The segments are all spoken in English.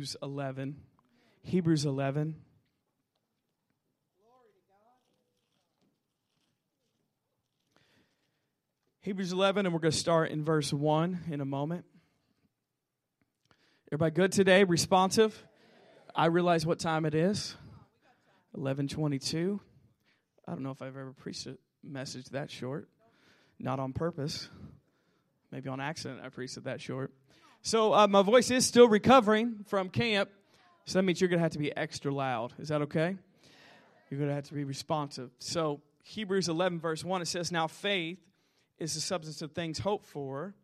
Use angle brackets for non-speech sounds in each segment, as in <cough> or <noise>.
Hebrews 11. Hebrews 11. Hebrews 11, and we're going to start in verse 1 in a moment. Everybody good today? Responsive? I realize what time it is. 11:22. I don't know if I've ever preached a message that short. Not on purpose. Maybe on accident I preached it that short. So uh, my voice is still recovering from camp. So that means you're going to have to be extra loud. Is that okay? You're going to have to be responsive. So Hebrews 11 verse 1 it says now faith is the substance of things hoped for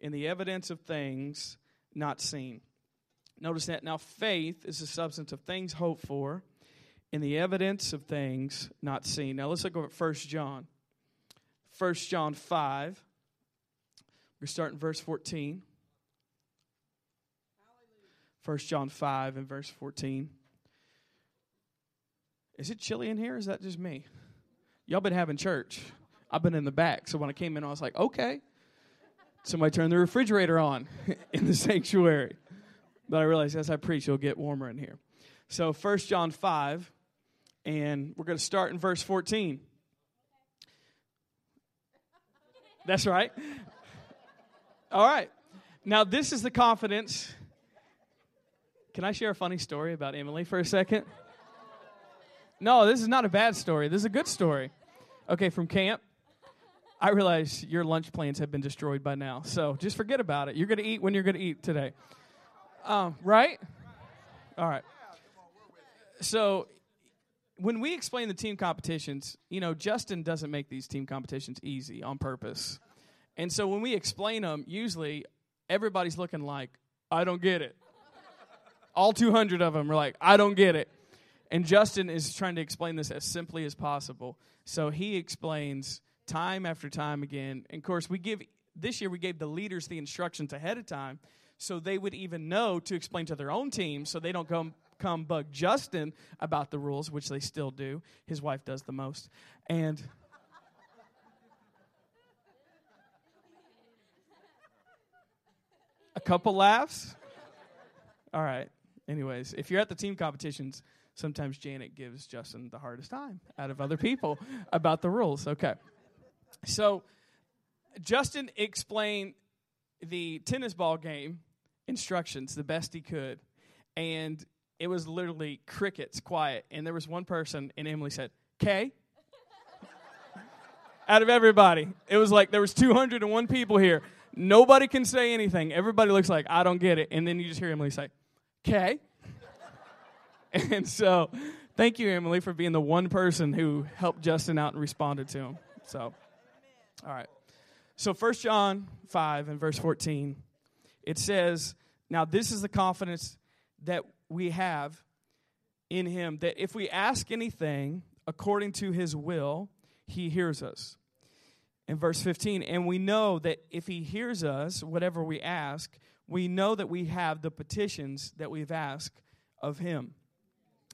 and the evidence of things not seen. Notice that now faith is the substance of things hoped for and the evidence of things not seen. Now let's look over at 1 John. 1 John 5. We're starting verse 14. 1 John 5 and verse 14. Is it chilly in here? Is that just me? Y'all been having church. I've been in the back. So when I came in, I was like, okay. Somebody turned the refrigerator on <laughs> in the sanctuary. But I realized as I preach, it'll get warmer in here. So 1 John 5, and we're going to start in verse 14. That's right. All right. Now, this is the confidence. Can I share a funny story about Emily for a second? <laughs> No, this is not a bad story. This is a good story. Okay, from camp. I realize your lunch plans have been destroyed by now, so just forget about it. You're going to eat when you're going to eat today. Um, right? All right. So when we explain the team competitions, you know, Justin doesn't make these team competitions easy on purpose. And so when we explain them, usually everybody's looking like, I don't get it. All 200 of them are like, I don't get it. And Justin is trying to explain this as simply as possible. So he explains time after time again. And of course, we give this year we gave the leaders the instructions ahead of time so they would even know to explain to their own team so they don't come come bug Justin about the rules, which they still do. His wife does the most. And <laughs> a couple laughs. All right. Anyways, if you're at the team competitions, sometimes Janet gives Justin the hardest time out of other people <laughs> about the rules. Okay. So Justin explained the tennis ball game instructions the best he could. And it was literally crickets, quiet. And there was one person, and Emily said, K. <laughs> Out of everybody. It was like there was 201 people here. Nobody can say anything. Everybody looks like, I don't get it. And then you just hear Emily say, K. <laughs> and so thank you, Emily, for being the one person who helped Justin out and responded to him. So, all right. So, 1 John 5 and verse 14, it says, Now this is the confidence that we have in him that if we ask anything according to his will, he hears us. In verse 15, and we know that if he hears us, whatever we ask, we know that we have the petitions that we've asked of him.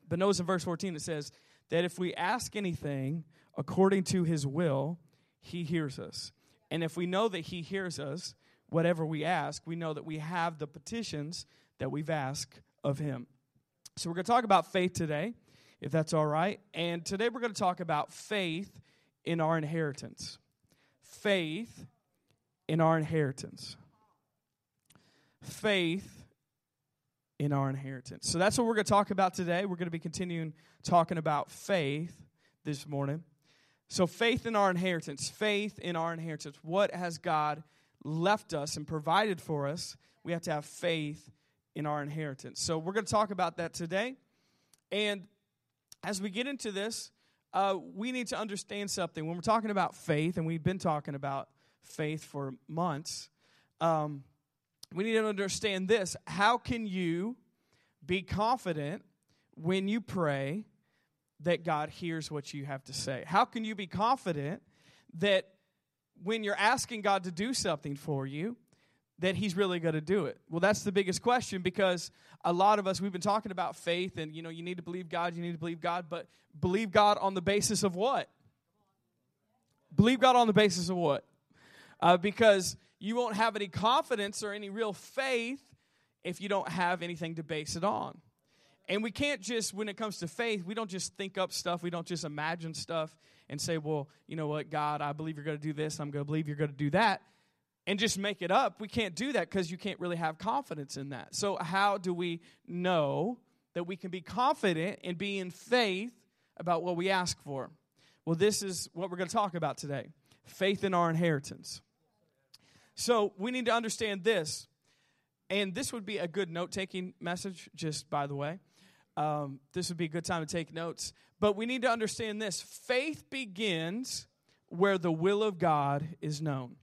But notice in verse 14 it says that if we ask anything according to his will, he hears us. And if we know that he hears us, whatever we ask, we know that we have the petitions that we've asked of him. So we're going to talk about faith today, if that's all right. And today we're going to talk about faith in our inheritance. Faith in our inheritance. Faith in our inheritance. So that's what we're going to talk about today. We're going to be continuing talking about faith this morning. So, faith in our inheritance. Faith in our inheritance. What has God left us and provided for us? We have to have faith in our inheritance. So we're going to talk about that today. And as we get into this, uh, we need to understand something. When we're talking about faith, and we've been talking about faith for months, um, we need to understand this. How can you be confident when you pray that God hears what you have to say? How can you be confident that when you're asking God to do something for you, that he's really going to do it? Well, that's the biggest question because a lot of us we've been talking about faith and you know you need to believe God, you need to believe God, but believe God on the basis of what? Believe God on the basis of what? Uh, because you won't have any confidence or any real faith if you don't have anything to base it on. And we can't just, when it comes to faith, we don't just think up stuff. We don't just imagine stuff and say, well, you know what, God, I believe you're going to do this. I'm going to believe you're going to do that. And just make it up. We can't do that because you can't really have confidence in that. So, how do we know that we can be confident and be in faith about what we ask for? Well, this is what we're going to talk about today faith in our inheritance. So, we need to understand this. And this would be a good note taking message, just by the way. Um, this would be a good time to take notes. But we need to understand this faith begins where the will of God is known.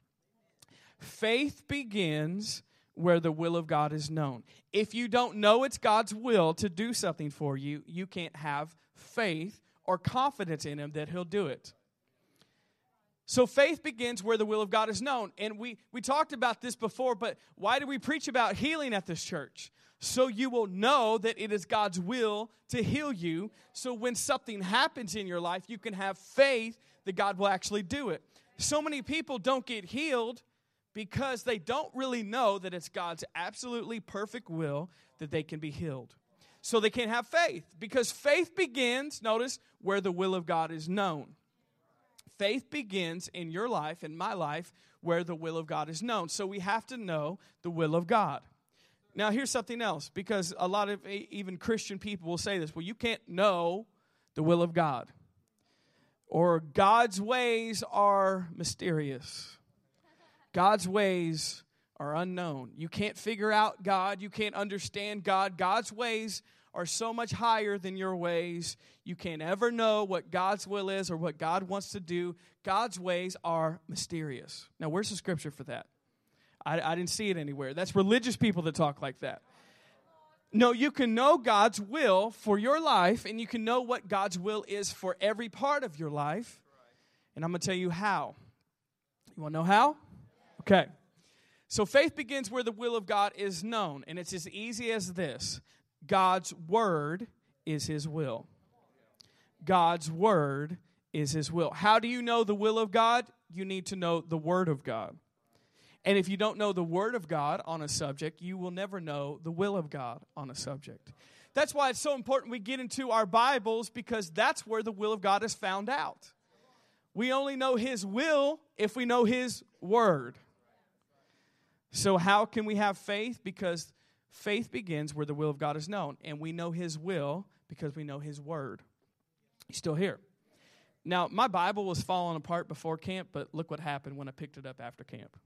Faith begins where the will of God is known. If you don't know it's God's will to do something for you, you can't have faith or confidence in Him that He'll do it. So faith begins where the will of God is known. And we, we talked about this before, but why do we preach about healing at this church? So you will know that it is God's will to heal you. So when something happens in your life, you can have faith that God will actually do it. So many people don't get healed because they don't really know that it's God's absolutely perfect will that they can be healed. So they can't have faith because faith begins, notice, where the will of God is known faith begins in your life, in my life, where the will of God is known. So we have to know the will of God. Now, here's something else, because a lot of even Christian people will say this well, you can't know the will of God, or God's ways are mysterious. God's ways are unknown. You can't figure out God, you can't understand God. God's ways are so much higher than your ways. You can't ever know what God's will is or what God wants to do. God's ways are mysterious. Now, where's the scripture for that? I, I didn't see it anywhere. That's religious people that talk like that. No, you can know God's will for your life, and you can know what God's will is for every part of your life. And I'm going to tell you how. You want to know how? Okay. So faith begins where the will of God is known, and it's as easy as this God's word is his will. God's word is his will. How do you know the will of God? You need to know the word of God. And if you don't know the word of God on a subject, you will never know the will of God on a subject. That's why it's so important we get into our Bibles because that's where the will of God is found out. We only know his will if we know his word. So, how can we have faith? Because Faith begins where the will of God is known, and we know His will because we know His word. He's still here. Now, my Bible was falling apart before camp, but look what happened when I picked it up after camp.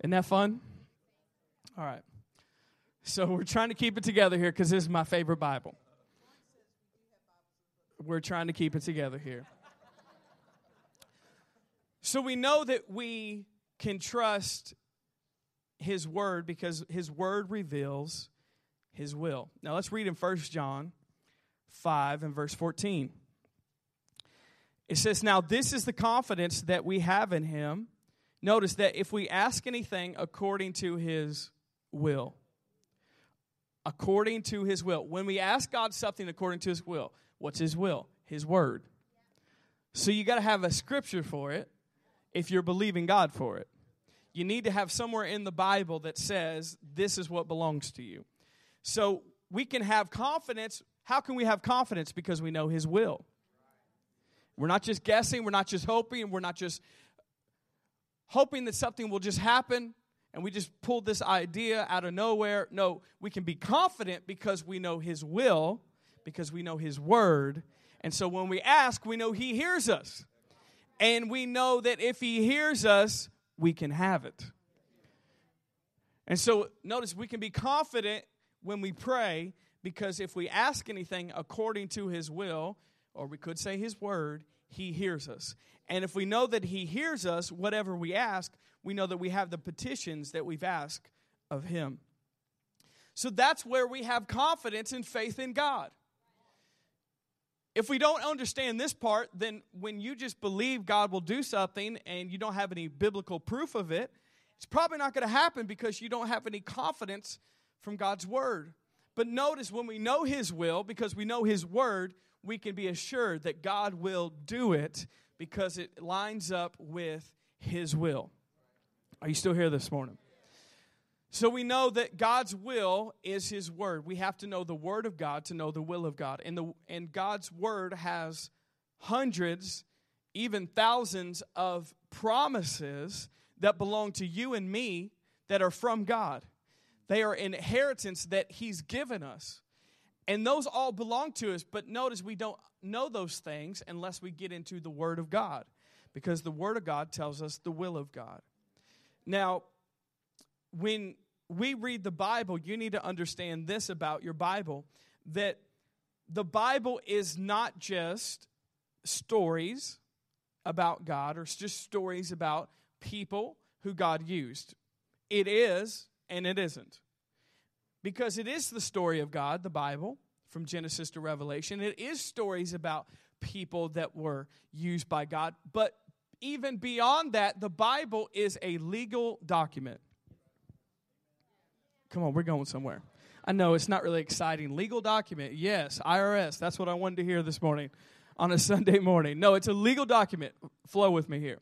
Isn't that fun? All right. So we're trying to keep it together here because this is my favorite Bible. We're trying to keep it together here. So we know that we can trust his word because his word reveals his will. Now let's read in 1 John 5 and verse 14. It says, Now this is the confidence that we have in him. Notice that if we ask anything according to his will, according to his will, when we ask God something according to his will, what's his will? His word. So you got to have a scripture for it if you're believing God for it you need to have somewhere in the Bible that says this is what belongs to you. So we can have confidence. How can we have confidence? Because we know His will. We're not just guessing, we're not just hoping, we're not just hoping that something will just happen and we just pulled this idea out of nowhere. No, we can be confident because we know His will, because we know His word. And so when we ask, we know He hears us. And we know that if He hears us, we can have it. And so, notice we can be confident when we pray because if we ask anything according to His will, or we could say His word, He hears us. And if we know that He hears us, whatever we ask, we know that we have the petitions that we've asked of Him. So that's where we have confidence and faith in God. If we don't understand this part, then when you just believe God will do something and you don't have any biblical proof of it, it's probably not going to happen because you don't have any confidence from God's word. But notice when we know His will, because we know His word, we can be assured that God will do it because it lines up with His will. Are you still here this morning? So we know that God's will is his word. We have to know the word of God to know the will of God. And the and God's word has hundreds, even thousands of promises that belong to you and me that are from God. They are inheritance that he's given us. And those all belong to us, but notice we don't know those things unless we get into the word of God because the word of God tells us the will of God. Now, when we read the Bible, you need to understand this about your Bible that the Bible is not just stories about God or just stories about people who God used. It is and it isn't. Because it is the story of God, the Bible, from Genesis to Revelation. It is stories about people that were used by God. But even beyond that, the Bible is a legal document. Come on, we're going somewhere. I know it's not really exciting. Legal document, yes, IRS. That's what I wanted to hear this morning on a <laughs> Sunday morning. No, it's a legal document. Flow with me here.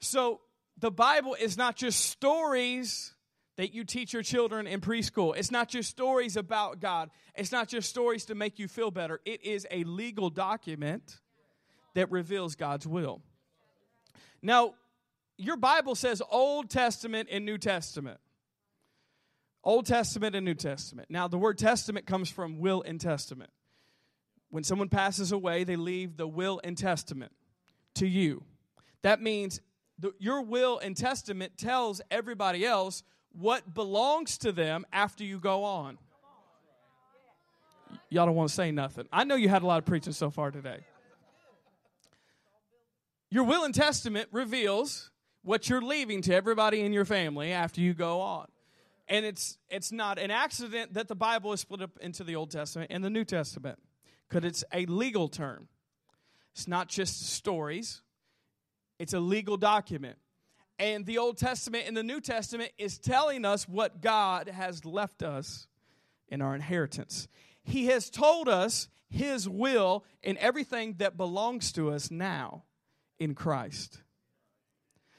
So, the Bible is not just stories that you teach your children in preschool. It's not just stories about God. It's not just stories to make you feel better. It is a legal document that reveals God's will. Now, your Bible says Old Testament and New Testament. Old Testament and New Testament. Now, the word testament comes from will and testament. When someone passes away, they leave the will and testament to you. That means the, your will and testament tells everybody else what belongs to them after you go on. Y'all don't want to say nothing. I know you had a lot of preaching so far today. Your will and testament reveals what you're leaving to everybody in your family after you go on. And it's it's not an accident that the Bible is split up into the Old Testament and the New Testament because it's a legal term. It's not just stories. It's a legal document. And the Old Testament and the New Testament is telling us what God has left us in our inheritance. He has told us His will in everything that belongs to us now in Christ.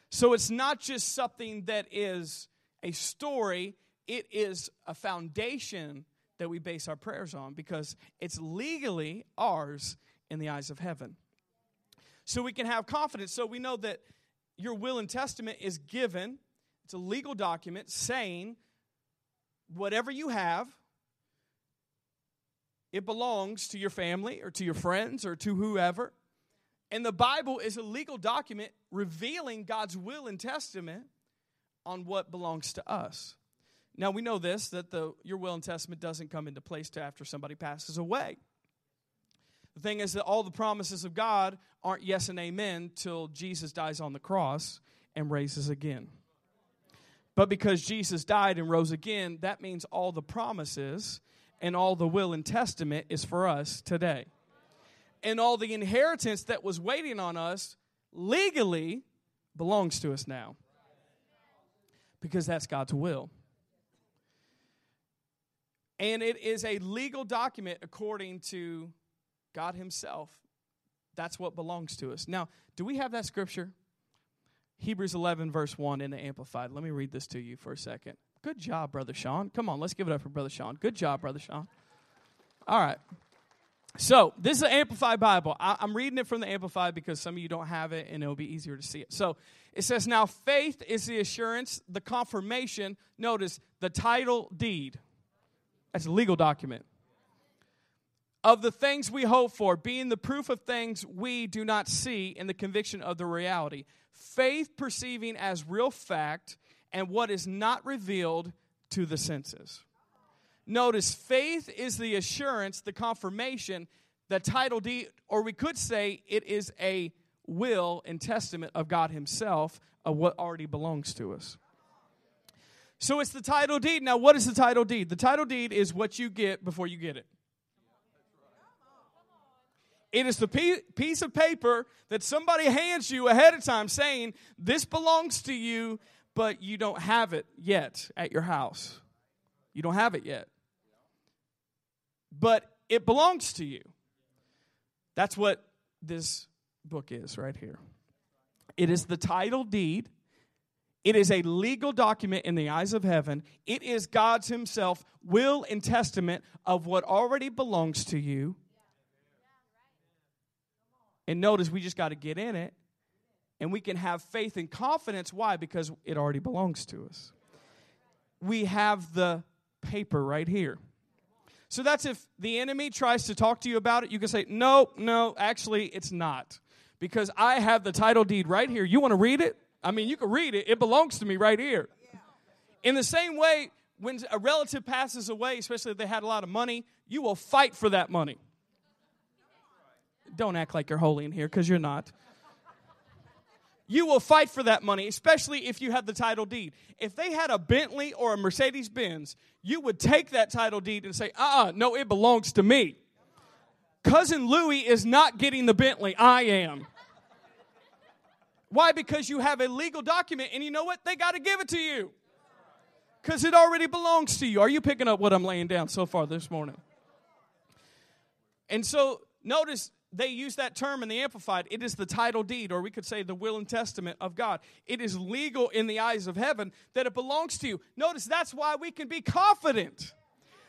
So it's not just something that is a story, it is a foundation that we base our prayers on because it's legally ours in the eyes of heaven. So we can have confidence. So we know that your will and testament is given, it's a legal document saying whatever you have, it belongs to your family or to your friends or to whoever. And the Bible is a legal document revealing God's will and testament on what belongs to us. Now we know this that the your will and testament doesn't come into place till after somebody passes away. The thing is that all the promises of God aren't yes and amen till Jesus dies on the cross and raises again. But because Jesus died and rose again, that means all the promises and all the will and testament is for us today. And all the inheritance that was waiting on us legally belongs to us now. Because that's God's will. And it is a legal document according to God Himself. That's what belongs to us. Now, do we have that scripture? Hebrews 11, verse 1 in the Amplified. Let me read this to you for a second. Good job, Brother Sean. Come on, let's give it up for Brother Sean. Good job, Brother Sean. All right. So, this is an Amplified Bible. I, am reading it from the Amplified because some of you don't have it and it'll be easier to see it. So, it says, Now faith is the assurance, the confirmation, notice, the title deed. That's a legal document of the things we hope for, being the proof of things we do not see in the conviction of the reality. Faith perceiving as real fact and what is not revealed to the senses. Notice, faith is the assurance, the confirmation, the title deed, or we could say it is a will and testament of God Himself of what already belongs to us. So it's the title deed. Now, what is the title deed? The title deed is what you get before you get it. It is the piece of paper that somebody hands you ahead of time saying, This belongs to you, but you don't have it yet at your house. You don't have it yet. But it belongs to you. That's what this book is right here. It is the title deed. It is a legal document in the eyes of heaven. It is God's Himself will and testament of what already belongs to you. And notice we just got to get in it and we can have faith and confidence. Why? Because it already belongs to us. We have the paper right here. So that's if the enemy tries to talk to you about it, you can say, No, no, actually, it's not. Because I have the title deed right here. You want to read it? I mean, you can read it, it belongs to me right here. In the same way, when a relative passes away, especially if they had a lot of money, you will fight for that money. Don't act like you're holy in here because you're not. You will fight for that money, especially if you have the title deed. If they had a Bentley or a Mercedes Benz, you would take that title deed and say, uh uh-uh, no, it belongs to me. Cousin Louie is not getting the Bentley, I am. Why? Because you have a legal document, and you know what? They got to give it to you because it already belongs to you. Are you picking up what I'm laying down so far this morning? And so, notice they use that term in the Amplified. It is the title deed, or we could say the will and testament of God. It is legal in the eyes of heaven that it belongs to you. Notice that's why we can be confident.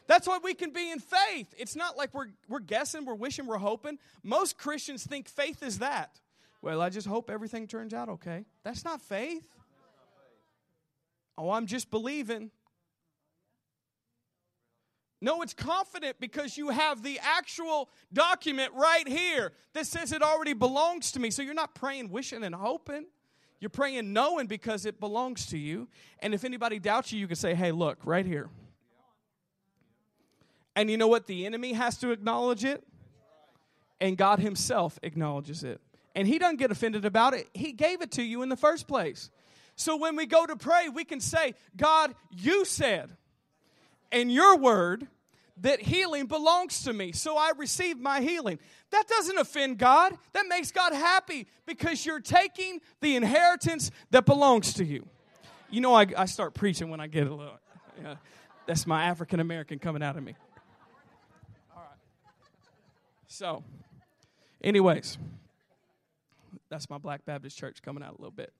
That's why we can be in faith. It's not like we're, we're guessing, we're wishing, we're hoping. Most Christians think faith is that. Well, I just hope everything turns out okay. That's not faith. Oh, I'm just believing. No, it's confident because you have the actual document right here that says it already belongs to me. So you're not praying, wishing, and hoping. You're praying, knowing because it belongs to you. And if anybody doubts you, you can say, hey, look, right here. And you know what? The enemy has to acknowledge it, and God Himself acknowledges it. And He doesn't get offended about it. He gave it to you in the first place. So when we go to pray, we can say, God, you said in your word that healing belongs to me. So I receive my healing. That doesn't offend God. That makes God happy because you're taking the inheritance that belongs to you. You know, I, I start preaching when I get a little. Yeah, that's my African American coming out of me. All right. So, anyways, that's my Black Baptist church coming out a little bit.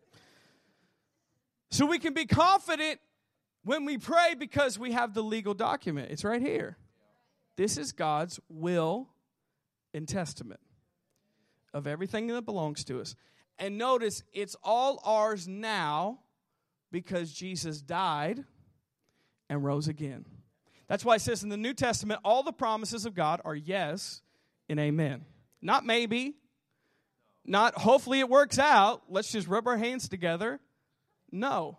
So we can be confident when we pray because we have the legal document. It's right here. This is God's will and testament of everything that belongs to us. And notice it's all ours now because Jesus died and rose again. That's why it says in the New Testament, all the promises of God are yes and amen. Not maybe, not hopefully it works out. Let's just rub our hands together. No.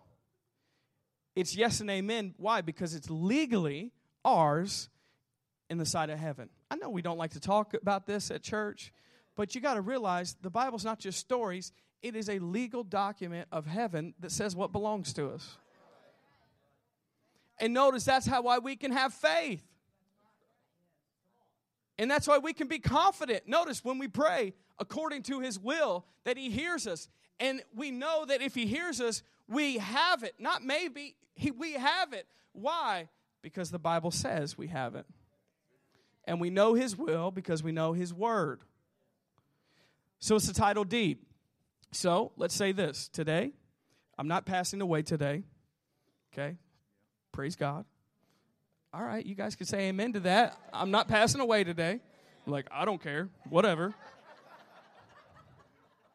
It's yes and amen. Why? Because it's legally ours in the sight of heaven. I know we don't like to talk about this at church, but you got to realize the Bible's not just stories, it is a legal document of heaven that says what belongs to us. And notice that's how why we can have faith. And that's why we can be confident. Notice when we pray according to his will that he hears us. And we know that if he hears us, we have it. Not maybe, we have it. Why? Because the Bible says we have it. And we know His will because we know His word. So it's the title deed. So let's say this today, I'm not passing away today. Okay? Praise God. All right, you guys can say amen to that. I'm not passing away today. like, I don't care. Whatever.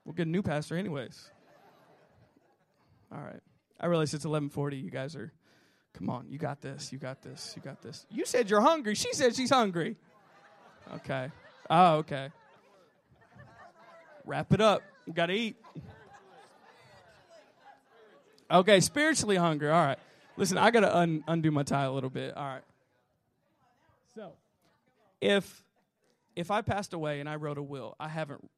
We'll get a new pastor anyways. All right. I realize it's 11:40. You guys are Come on, you got this. You got this. You got this. You said you're hungry. She said she's hungry. Okay. Oh, okay. Wrap it up. You got to eat. Okay, spiritually hungry. All right. Listen, I got to un- undo my tie a little bit. All right. So, if if I passed away and I wrote a will, I haven't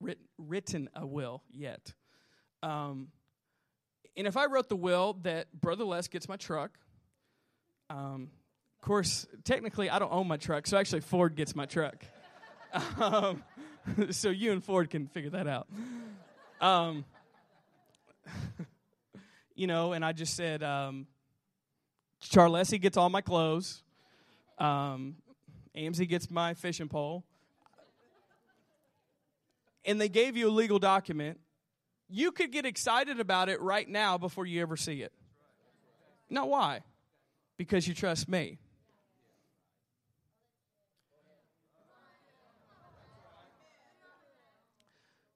writ- written a will yet. Um, and if I wrote the will that Brother Les gets my truck, um, of course, technically I don't own my truck, so actually Ford gets my truck. <laughs> um, so you and Ford can figure that out. Um, <laughs> you know, and I just said, um, Charlessie gets all my clothes. Um, Amsey gets my fishing pole. And they gave you a legal document you could get excited about it right now before you ever see it. Now, why? Because you trust me.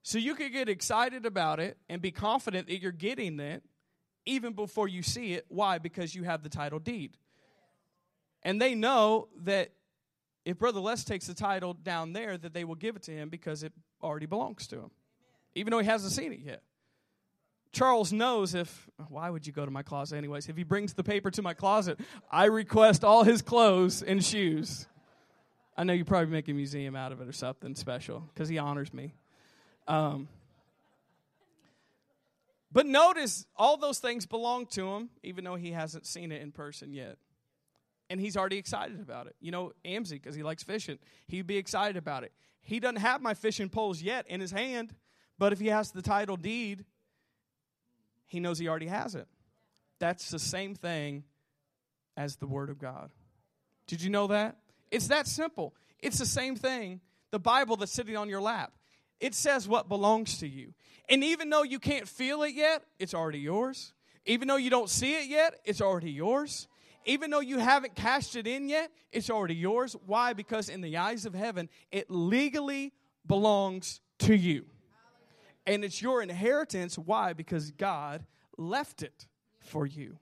So you could get excited about it and be confident that you're getting it even before you see it. Why? Because you have the title deed. And they know that if Brother Les takes the title down there, that they will give it to him because it already belongs to him, even though he hasn't seen it yet. Charles knows if, why would you go to my closet anyways? If he brings the paper to my closet, I request all his clothes and shoes. I know you probably make a museum out of it or something special because he honors me. Um, but notice all those things belong to him, even though he hasn't seen it in person yet. And he's already excited about it. You know, Amsey, because he likes fishing, he'd be excited about it. He doesn't have my fishing poles yet in his hand, but if he has the title deed, he knows he already has it. That's the same thing as the Word of God. Did you know that? It's that simple. It's the same thing. The Bible that's sitting on your lap. It says what belongs to you. And even though you can't feel it yet, it's already yours. Even though you don't see it yet, it's already yours. Even though you haven't cashed it in yet, it's already yours. Why? Because in the eyes of heaven, it legally belongs to you. And it's your inheritance. Why? Because God left it for you.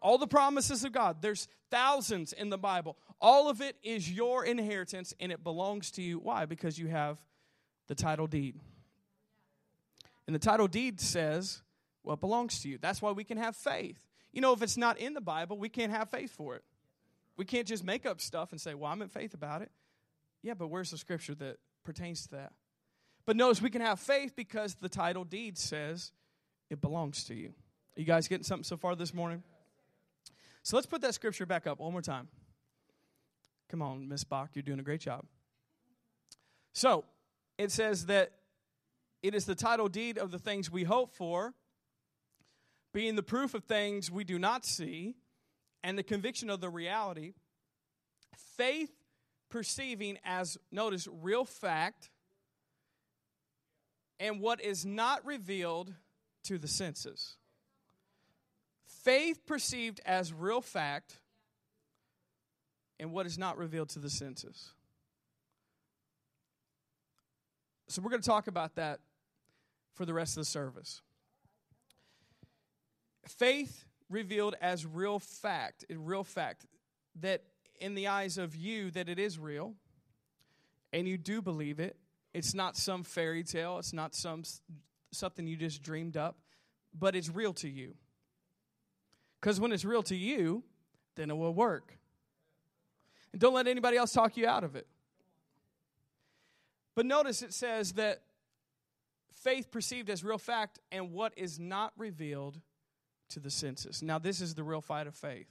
All the promises of God, there's thousands in the Bible. All of it is your inheritance and it belongs to you. Why? Because you have the title deed. And the title deed says what belongs to you. That's why we can have faith. You know, if it's not in the Bible, we can't have faith for it. We can't just make up stuff and say, well, I'm in faith about it. Yeah, but where's the scripture that pertains to that? But notice we can have faith because the title deed says it belongs to you. Are you guys getting something so far this morning? So let's put that scripture back up one more time. Come on, Miss Bach, you're doing a great job. So, it says that it is the title deed of the things we hope for, being the proof of things we do not see, and the conviction of the reality. Faith perceiving as, notice, real fact, and what is not revealed to the senses. Faith perceived as real fact, and what is not revealed to the senses. So we're going to talk about that for the rest of the service. Faith revealed as real fact, real fact that in the eyes of you that it is real and you do believe it. It's not some fairy tale, it's not some something you just dreamed up, but it's real to you. Cuz when it's real to you, then it will work. And don't let anybody else talk you out of it. But notice it says that faith perceived as real fact and what is not revealed to the senses. Now, this is the real fight of faith.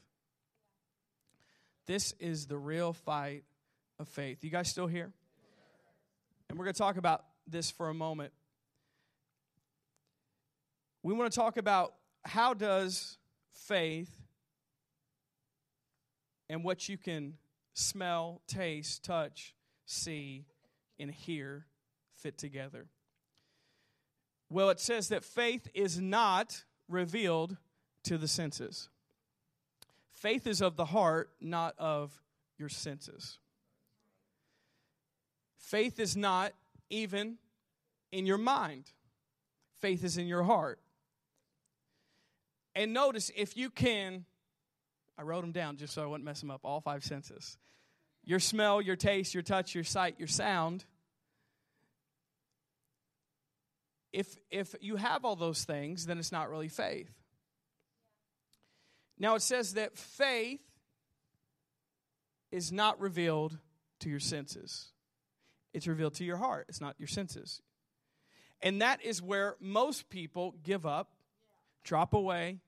This is the real fight of faith. You guys still here? And we're going to talk about this for a moment. We want to talk about how does faith and what you can smell, taste, touch, see and hear fit together? Well, it says that faith is not revealed to the senses. Faith is of the heart, not of your senses. Faith is not even in your mind, faith is in your heart. And notice if you can, I wrote them down just so I wouldn't mess them up, all five senses your smell, your taste, your touch, your sight, your sound. If, if you have all those things, then it's not really faith. Now it says that faith is not revealed to your senses, it's revealed to your heart, it's not your senses. And that is where most people give up, drop away,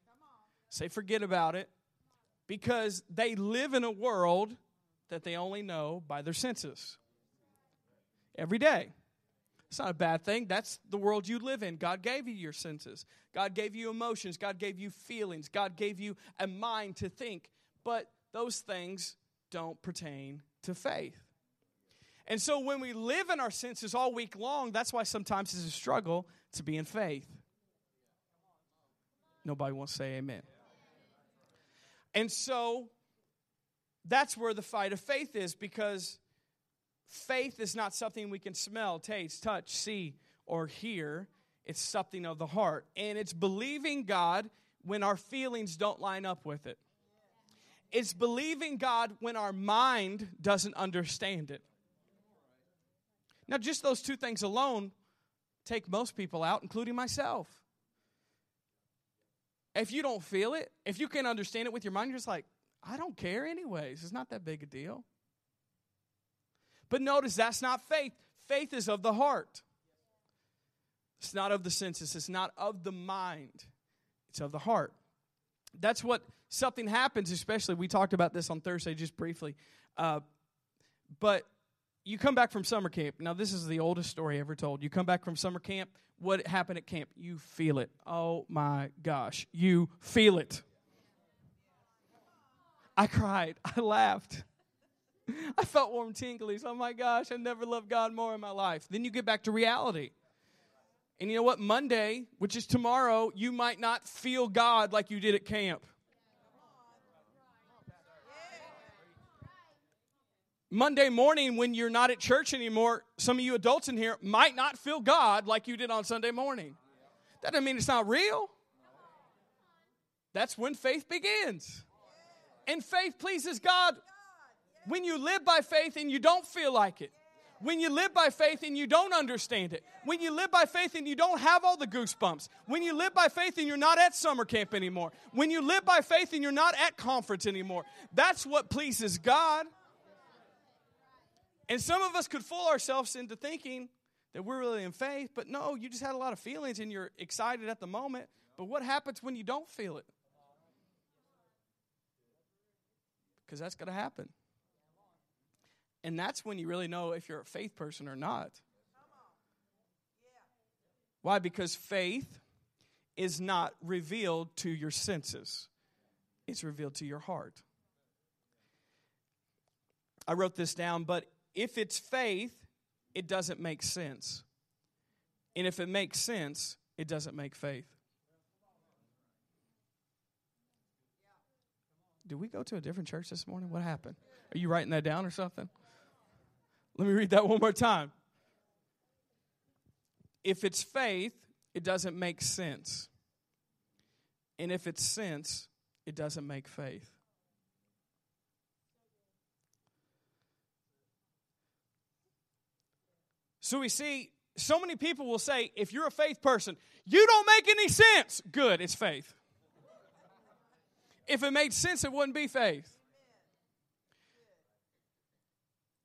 say forget about it, because they live in a world that they only know by their senses every day. It's not a bad thing. That's the world you live in. God gave you your senses. God gave you emotions. God gave you feelings. God gave you a mind to think. But those things don't pertain to faith. And so when we live in our senses all week long, that's why sometimes it's a struggle to be in faith. Nobody wants to say amen. And so that's where the fight of faith is because faith is not something we can smell, taste, touch, see, or hear. It's something of the heart. And it's believing God when our feelings don't line up with it. It's believing God when our mind doesn't understand it. Now, just those two things alone take most people out, including myself. If you don't feel it, if you can't understand it with your mind, you're just like, I don't care anyways. It's not that big a deal. But notice that's not faith. Faith is of the heart. It's not of the senses, it's not of the mind, it's of the heart. That's what something happens, especially. We talked about this on Thursday just briefly. Uh, but you come back from summer camp. Now, this is the oldest story ever told. You come back from summer camp. What happened at camp? You feel it. Oh my gosh. You feel it. I cried. <laughs> I laughed. I felt warm tinglies. Oh my gosh, I never loved God more in my life. Then you get back to reality. And you know what? Monday, which is tomorrow, you might not feel God like you did at camp. Monday morning, when you're not at church anymore, some of you adults in here might not feel God like you did on Sunday morning. That doesn't mean it's not real. That's when faith begins. And faith pleases God when you live by faith and you don't feel like it. When you live by faith and you don't understand it. When you live by faith and you don't have all the goosebumps. When you live by faith and you're not at summer camp anymore. When you live by faith and you're not at conference anymore. That's what pleases God. And some of us could fool ourselves into thinking that we're really in faith, but no, you just had a lot of feelings and you're excited at the moment. But what happens when you don't feel it? Because that's going to happen. And that's when you really know if you're a faith person or not. Why? Because faith is not revealed to your senses, it's revealed to your heart. I wrote this down, but if it's faith, it doesn't make sense. And if it makes sense, it doesn't make faith. Did we go to a different church this morning? What happened? Are you writing that down or something? Let me read that one more time. If it's faith, it doesn't make sense. And if it's sense, it doesn't make faith. So we see so many people will say, if you're a faith person, you don't make any sense. Good, it's faith. If it made sense, it wouldn't be faith.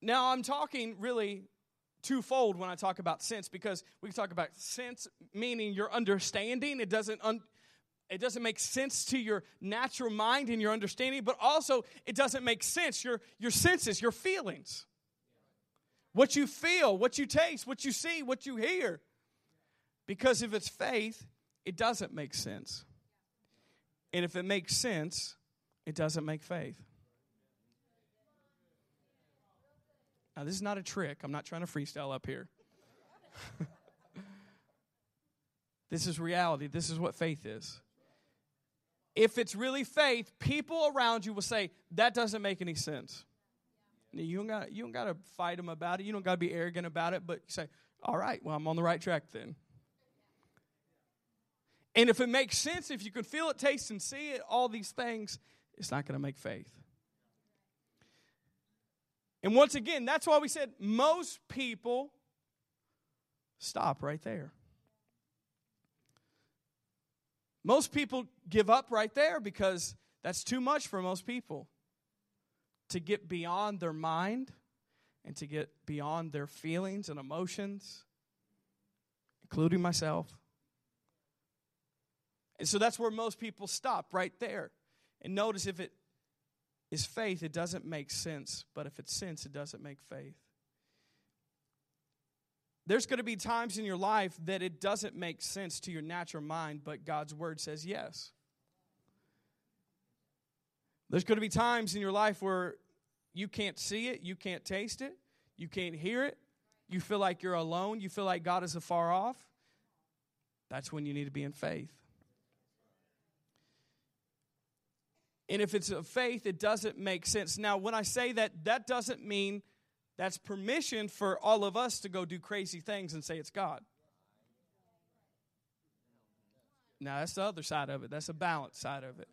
Now, I'm talking really twofold when I talk about sense because we can talk about sense meaning your understanding. It doesn't un- it doesn't make sense to your natural mind and your understanding, but also it doesn't make sense your your senses, your feelings. What you feel, what you taste, what you see, what you hear. Because if it's faith, it doesn't make sense. And if it makes sense, it doesn't make faith. Now, this is not a trick. I'm not trying to freestyle up here. <laughs> this is reality. This is what faith is. If it's really faith, people around you will say, that doesn't make any sense. You don't got you don't got to fight them about it. You don't got to be arrogant about it. But you say, "All right, well, I'm on the right track then." And if it makes sense, if you can feel it, taste, and see it, all these things, it's not going to make faith. And once again, that's why we said most people stop right there. Most people give up right there because that's too much for most people to get beyond their mind and to get beyond their feelings and emotions, including myself. And so that's where most people stop right there. And notice if it is faith, it doesn't make sense. But if it's sense, it doesn't make faith. There's going to be times in your life that it doesn't make sense to your natural mind, but God's word says yes. There's going to be times in your life where you can't see it, you can't taste it, you can't hear it, you feel like you're alone, you feel like God is afar off. that's when you need to be in faith. And if it's a faith, it doesn't make sense. Now, when I say that, that doesn't mean that's permission for all of us to go do crazy things and say it's God. Now, that's the other side of it. That's the balance side of it.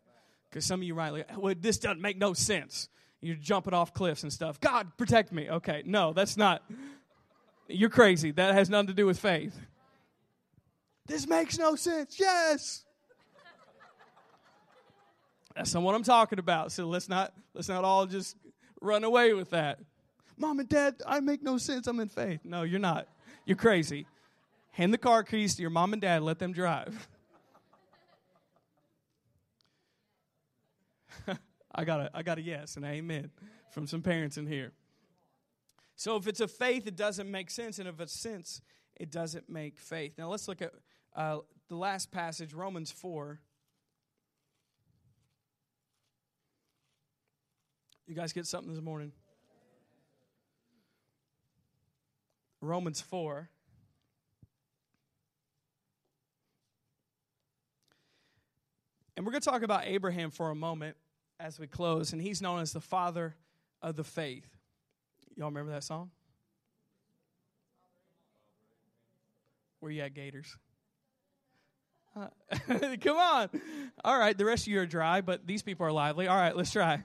Because some of you rightly, well, this doesn't make no sense. You're jumping off cliffs and stuff. God, protect me. Okay, no, that's not. You're crazy. That has nothing to do with faith. This makes no sense. Yes. That's not what I'm talking about. So let's not let's not all just run away with that. Mom and dad, I make no sense. I'm in faith. No, you're not. You're crazy. Hand the car keys to your mom and dad, let them drive. I got a I got a yes and amen from some parents in here. So if it's a faith, it doesn't make sense, and if it's sense, it doesn't make faith. Now let's look at uh, the last passage, Romans four. You guys get something this morning? Romans 4. And we're going to talk about Abraham for a moment as we close, and he's known as the father of the faith. Y'all remember that song? Where you at, Gators? Uh, <laughs> come on. All right, the rest of you are dry, but these people are lively. All right, let's try.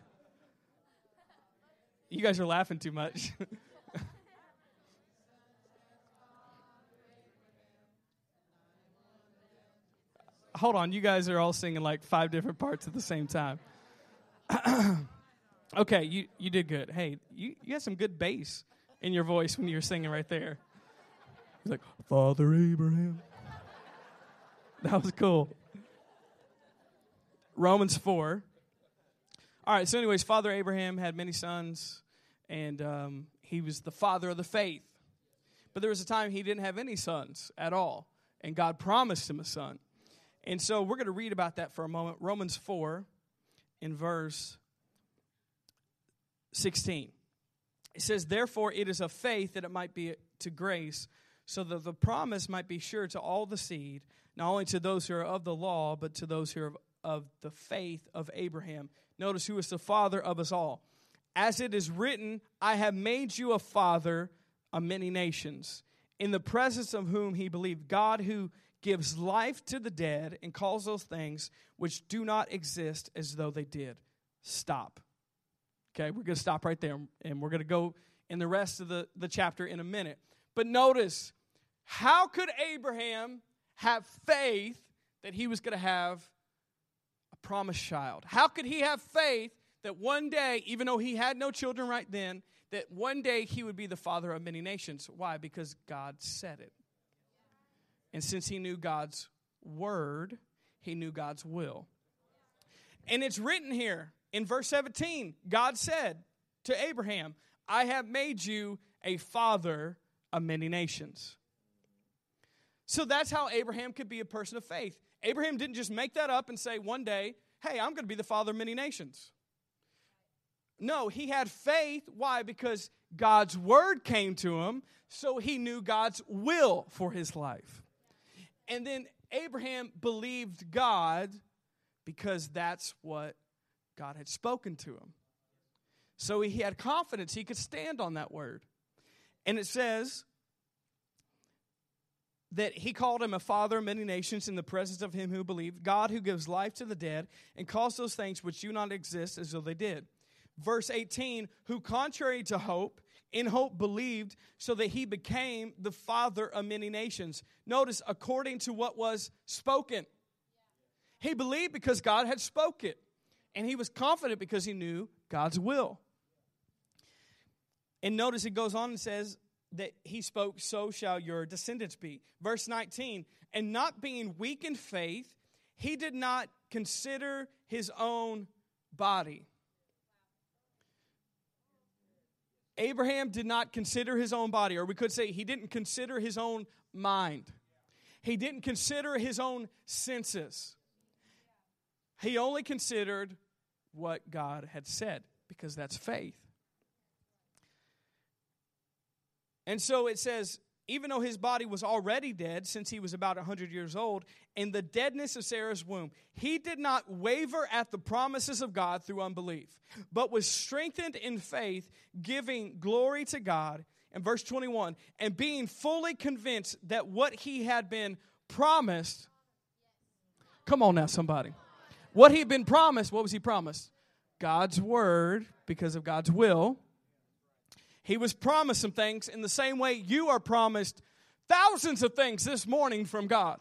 You guys are laughing too much. <laughs> Hold on, you guys are all singing like five different parts at the same time. <clears throat> okay, you, you did good. Hey, you, you had some good bass in your voice when you were singing right there. He's like, Father Abraham. That was cool. Romans 4. All right, so, anyways, Father Abraham had many sons, and um, he was the father of the faith. But there was a time he didn't have any sons at all, and God promised him a son. And so we're going to read about that for a moment. Romans 4 in verse 16. It says, Therefore, it is of faith that it might be to grace, so that the promise might be sure to all the seed, not only to those who are of the law, but to those who are of, of the faith of Abraham. Notice who is the father of us all. As it is written, I have made you a father of many nations, in the presence of whom he believed, God who gives life to the dead and calls those things which do not exist as though they did. Stop. Okay, we're going to stop right there and we're going to go in the rest of the, the chapter in a minute. But notice, how could Abraham have faith that he was going to have a promised child? How could he have faith that one day, even though he had no children right then, that one day he would be the father of many nations? Why? Because God said it. And since he knew God's word, he knew God's will. And it's written here in verse 17 God said to Abraham, I have made you a father of many nations. So that's how Abraham could be a person of faith. Abraham didn't just make that up and say one day, hey, I'm going to be the father of many nations. No, he had faith. Why? Because God's word came to him, so he knew God's will for his life. And then Abraham believed God because that's what God had spoken to him. So he had confidence. He could stand on that word. And it says that he called him a father of many nations in the presence of him who believed, God who gives life to the dead and calls those things which do not exist as though they did. Verse 18, who contrary to hope, in hope believed, so that he became the father of many nations. Notice, according to what was spoken. He believed because God had spoken, and he was confident because he knew God's will. And notice it goes on and says that he spoke, So shall your descendants be. Verse 19, and not being weak in faith, he did not consider his own body Abraham did not consider his own body, or we could say he didn't consider his own mind. He didn't consider his own senses. He only considered what God had said, because that's faith. And so it says, even though his body was already dead since he was about 100 years old, in the deadness of Sarah's womb, he did not waver at the promises of God through unbelief, but was strengthened in faith, giving glory to God. And verse 21 and being fully convinced that what he had been promised. Come on now, somebody. What he had been promised, what was he promised? God's word, because of God's will he was promised some things in the same way you are promised thousands of things this morning from God.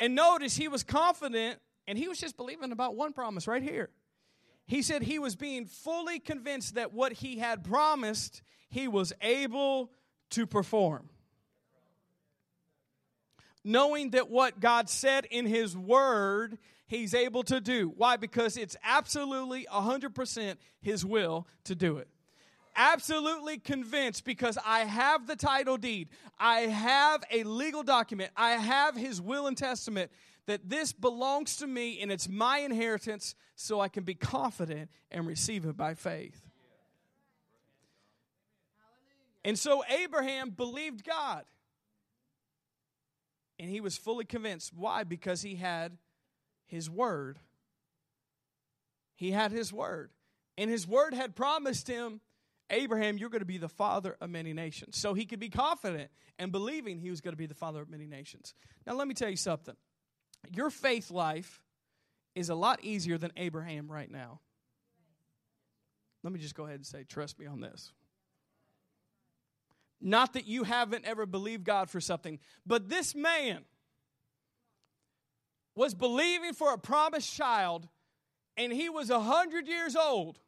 And notice he was confident and he was just believing about one promise right here. He said he was being fully convinced that what he had promised, he was able to perform. Knowing that what God said in his word, he's able to do. Why? Because it's absolutely 100% his will to do it absolutely convinced because I have the title deed, I have a legal document, I have his will and testament that this belongs to me and it's my inheritance so I can be confident and receive it by faith. And so Abraham believed God. And he was fully convinced. Why? Because he had his word. He had his word. And his word had promised him Abraham, you're going to be the father of many nations. So he could be confident and believing he was going to be the father of many nations. Now, let me tell you something. Your faith life is a lot easier than Abraham right now. Let me just go ahead and say, trust me on this. Not that you haven't ever believed God for something, but this man was believing for a promised child, and he was a hundred years old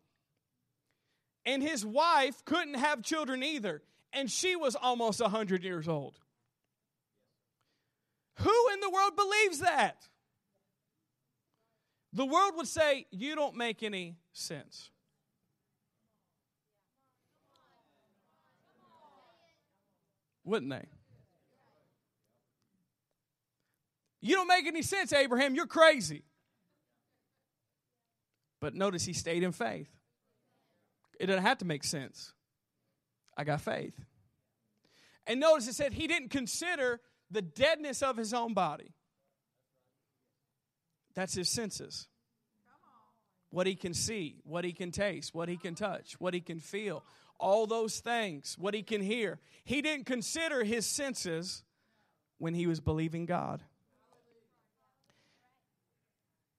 and his wife couldn't have children either, and she was almost 100 years old. Who in the world believes that? The world would say, You don't make any sense. Wouldn't they? You don't make any sense, Abraham. You're crazy. But notice he stayed in faith. It doesn't have to make sense. I got faith. And notice it said he didn't consider the deadness of his own body. That's his senses. What he can see, what he can taste, what he can touch, what he can feel, all those things, what he can hear. He didn't consider his senses when he was believing God.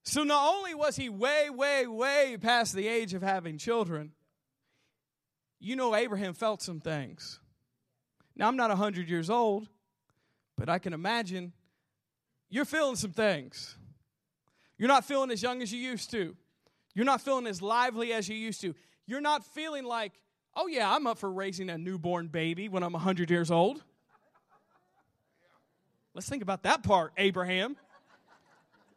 So not only was he way, way, way past the age of having children, you know Abraham felt some things. Now, I'm not 100 years old, but I can imagine you're feeling some things. You're not feeling as young as you used to. You're not feeling as lively as you used to. You're not feeling like, oh, yeah, I'm up for raising a newborn baby when I'm 100 years old. Let's think about that part, Abraham.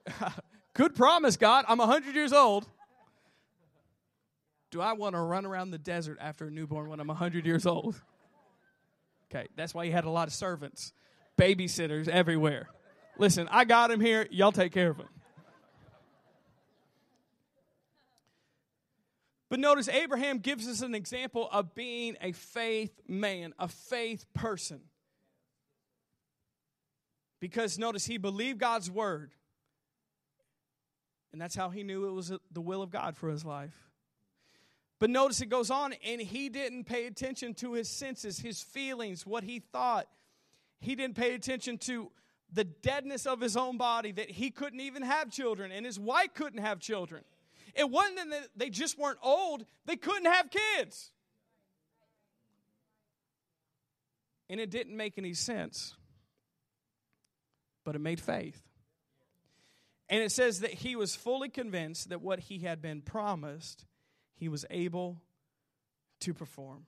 <laughs> Good promise, God. I'm 100 years old. Do I want to run around the desert after a newborn when I'm 100 years old? Okay, that's why he had a lot of servants, babysitters everywhere. Listen, I got him here. Y'all take care of him. But notice Abraham gives us an example of being a faith man, a faith person. Because notice he believed God's word. And that's how he knew it was the will of God for his life. But notice it goes on, and he didn't pay attention to his senses, his feelings, what he thought. He didn't pay attention to the deadness of his own body, that he couldn't even have children, and his wife couldn't have children. It wasn't that they just weren't old, they couldn't have kids. And it didn't make any sense, but it made faith. And it says that he was fully convinced that what he had been promised he was able to perform.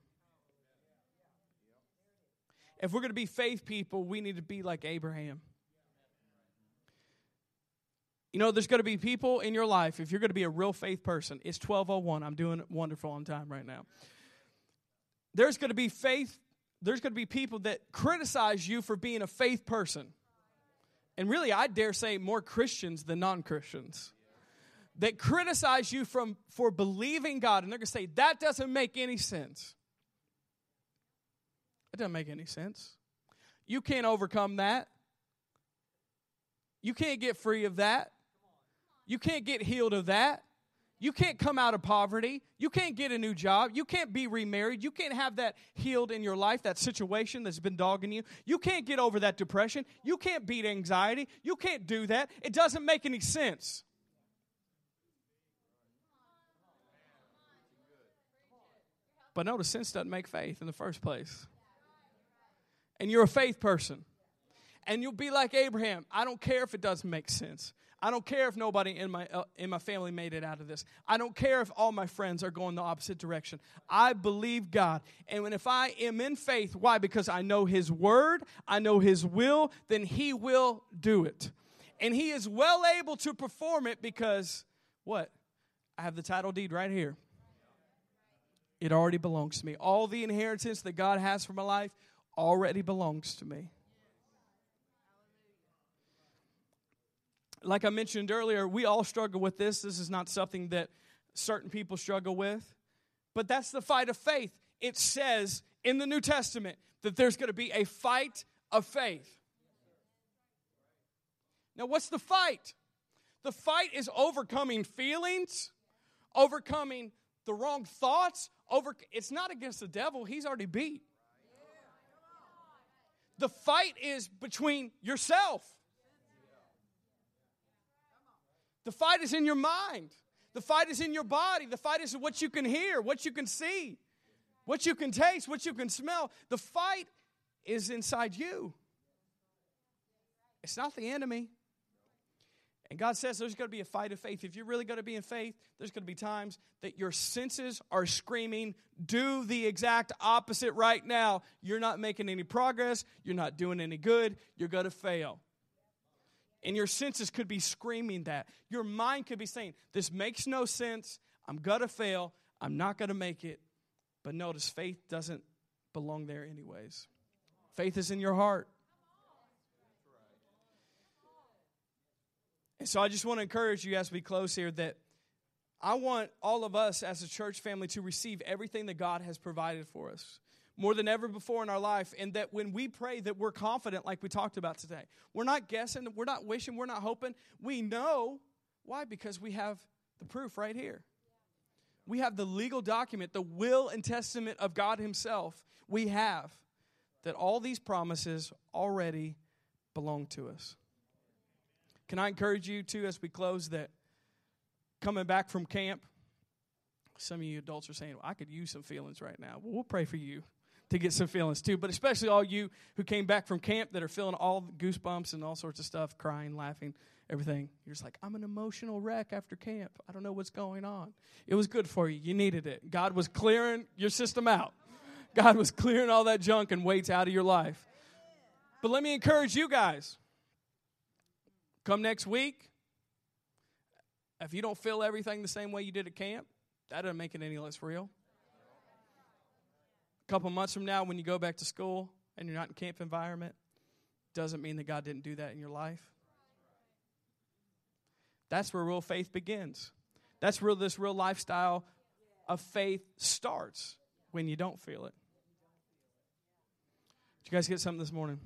If we're going to be faith people, we need to be like Abraham. You know, there's going to be people in your life, if you're going to be a real faith person, it's 1201. I'm doing it wonderful on time right now. There's going to be faith, there's going to be people that criticize you for being a faith person. And really, I dare say more Christians than non Christians that criticize you from, for believing God, and they're going to say, that doesn't make any sense. It doesn't make any sense. You can't overcome that. You can't get free of that. You can't get healed of that. You can't come out of poverty. You can't get a new job. You can't be remarried. You can't have that healed in your life, that situation that's been dogging you. You can't get over that depression. You can't beat anxiety. You can't do that. It doesn't make any sense. But notice sense doesn't make faith in the first place. And you're a faith person. And you'll be like Abraham. I don't care if it doesn't make sense. I don't care if nobody in my, uh, in my family made it out of this. I don't care if all my friends are going the opposite direction. I believe God. And when, if I am in faith, why? Because I know His word, I know His will, then He will do it. And He is well able to perform it because what? I have the title deed right here. It already belongs to me. All the inheritance that God has for my life already belongs to me. like I mentioned earlier, we all struggle with this. This is not something that certain people struggle with. But that's the fight of faith. It says in the New Testament that there's going to be a fight of faith. Now, what's the fight? The fight is overcoming feelings, overcoming the wrong thoughts. Over, it's not against the devil, he's already beat. The fight is between yourself The fight is in your mind. The fight is in your body. The fight is what you can hear, what you can see, what you can taste, what you can smell. The fight is inside you. It's not the enemy. And God says there's going to be a fight of faith. If you're really going to be in faith, there's going to be times that your senses are screaming, do the exact opposite right now. You're not making any progress. You're not doing any good. You're going to fail. And your senses could be screaming that. Your mind could be saying, This makes no sense. I'm going to fail. I'm not going to make it. But notice, faith doesn't belong there, anyways. Faith is in your heart. And so I just want to encourage you as we close here that I want all of us as a church family to receive everything that God has provided for us more than ever before in our life and that when we pray that we're confident like we talked about today. We're not guessing we're not wishing we're not hoping. We know. Why? Because we have the proof right here. We have the legal document the will and testament of god himself. We have that all these promises already belong to us can i encourage you too as we close that coming back from camp some of you adults are saying well, i could use some feelings right now well we'll pray for you to get some feelings too. But especially all you who came back from camp that are feeling all the goosebumps and all sorts of stuff, crying, laughing, everything. You're just like, I'm an emotional wreck after camp. I don't know what's going on. It was good for you. You needed it. God was clearing your system out. God was clearing all that junk and weights out of your life. But let me encourage you guys. Come next week. If you don't feel everything the same way you did at camp, that doesn't make it any less real. A couple months from now, when you go back to school and you're not in camp environment, doesn't mean that God didn't do that in your life. That's where real faith begins. That's where this real lifestyle of faith starts when you don't feel it. Did you guys get something this morning?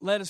Let us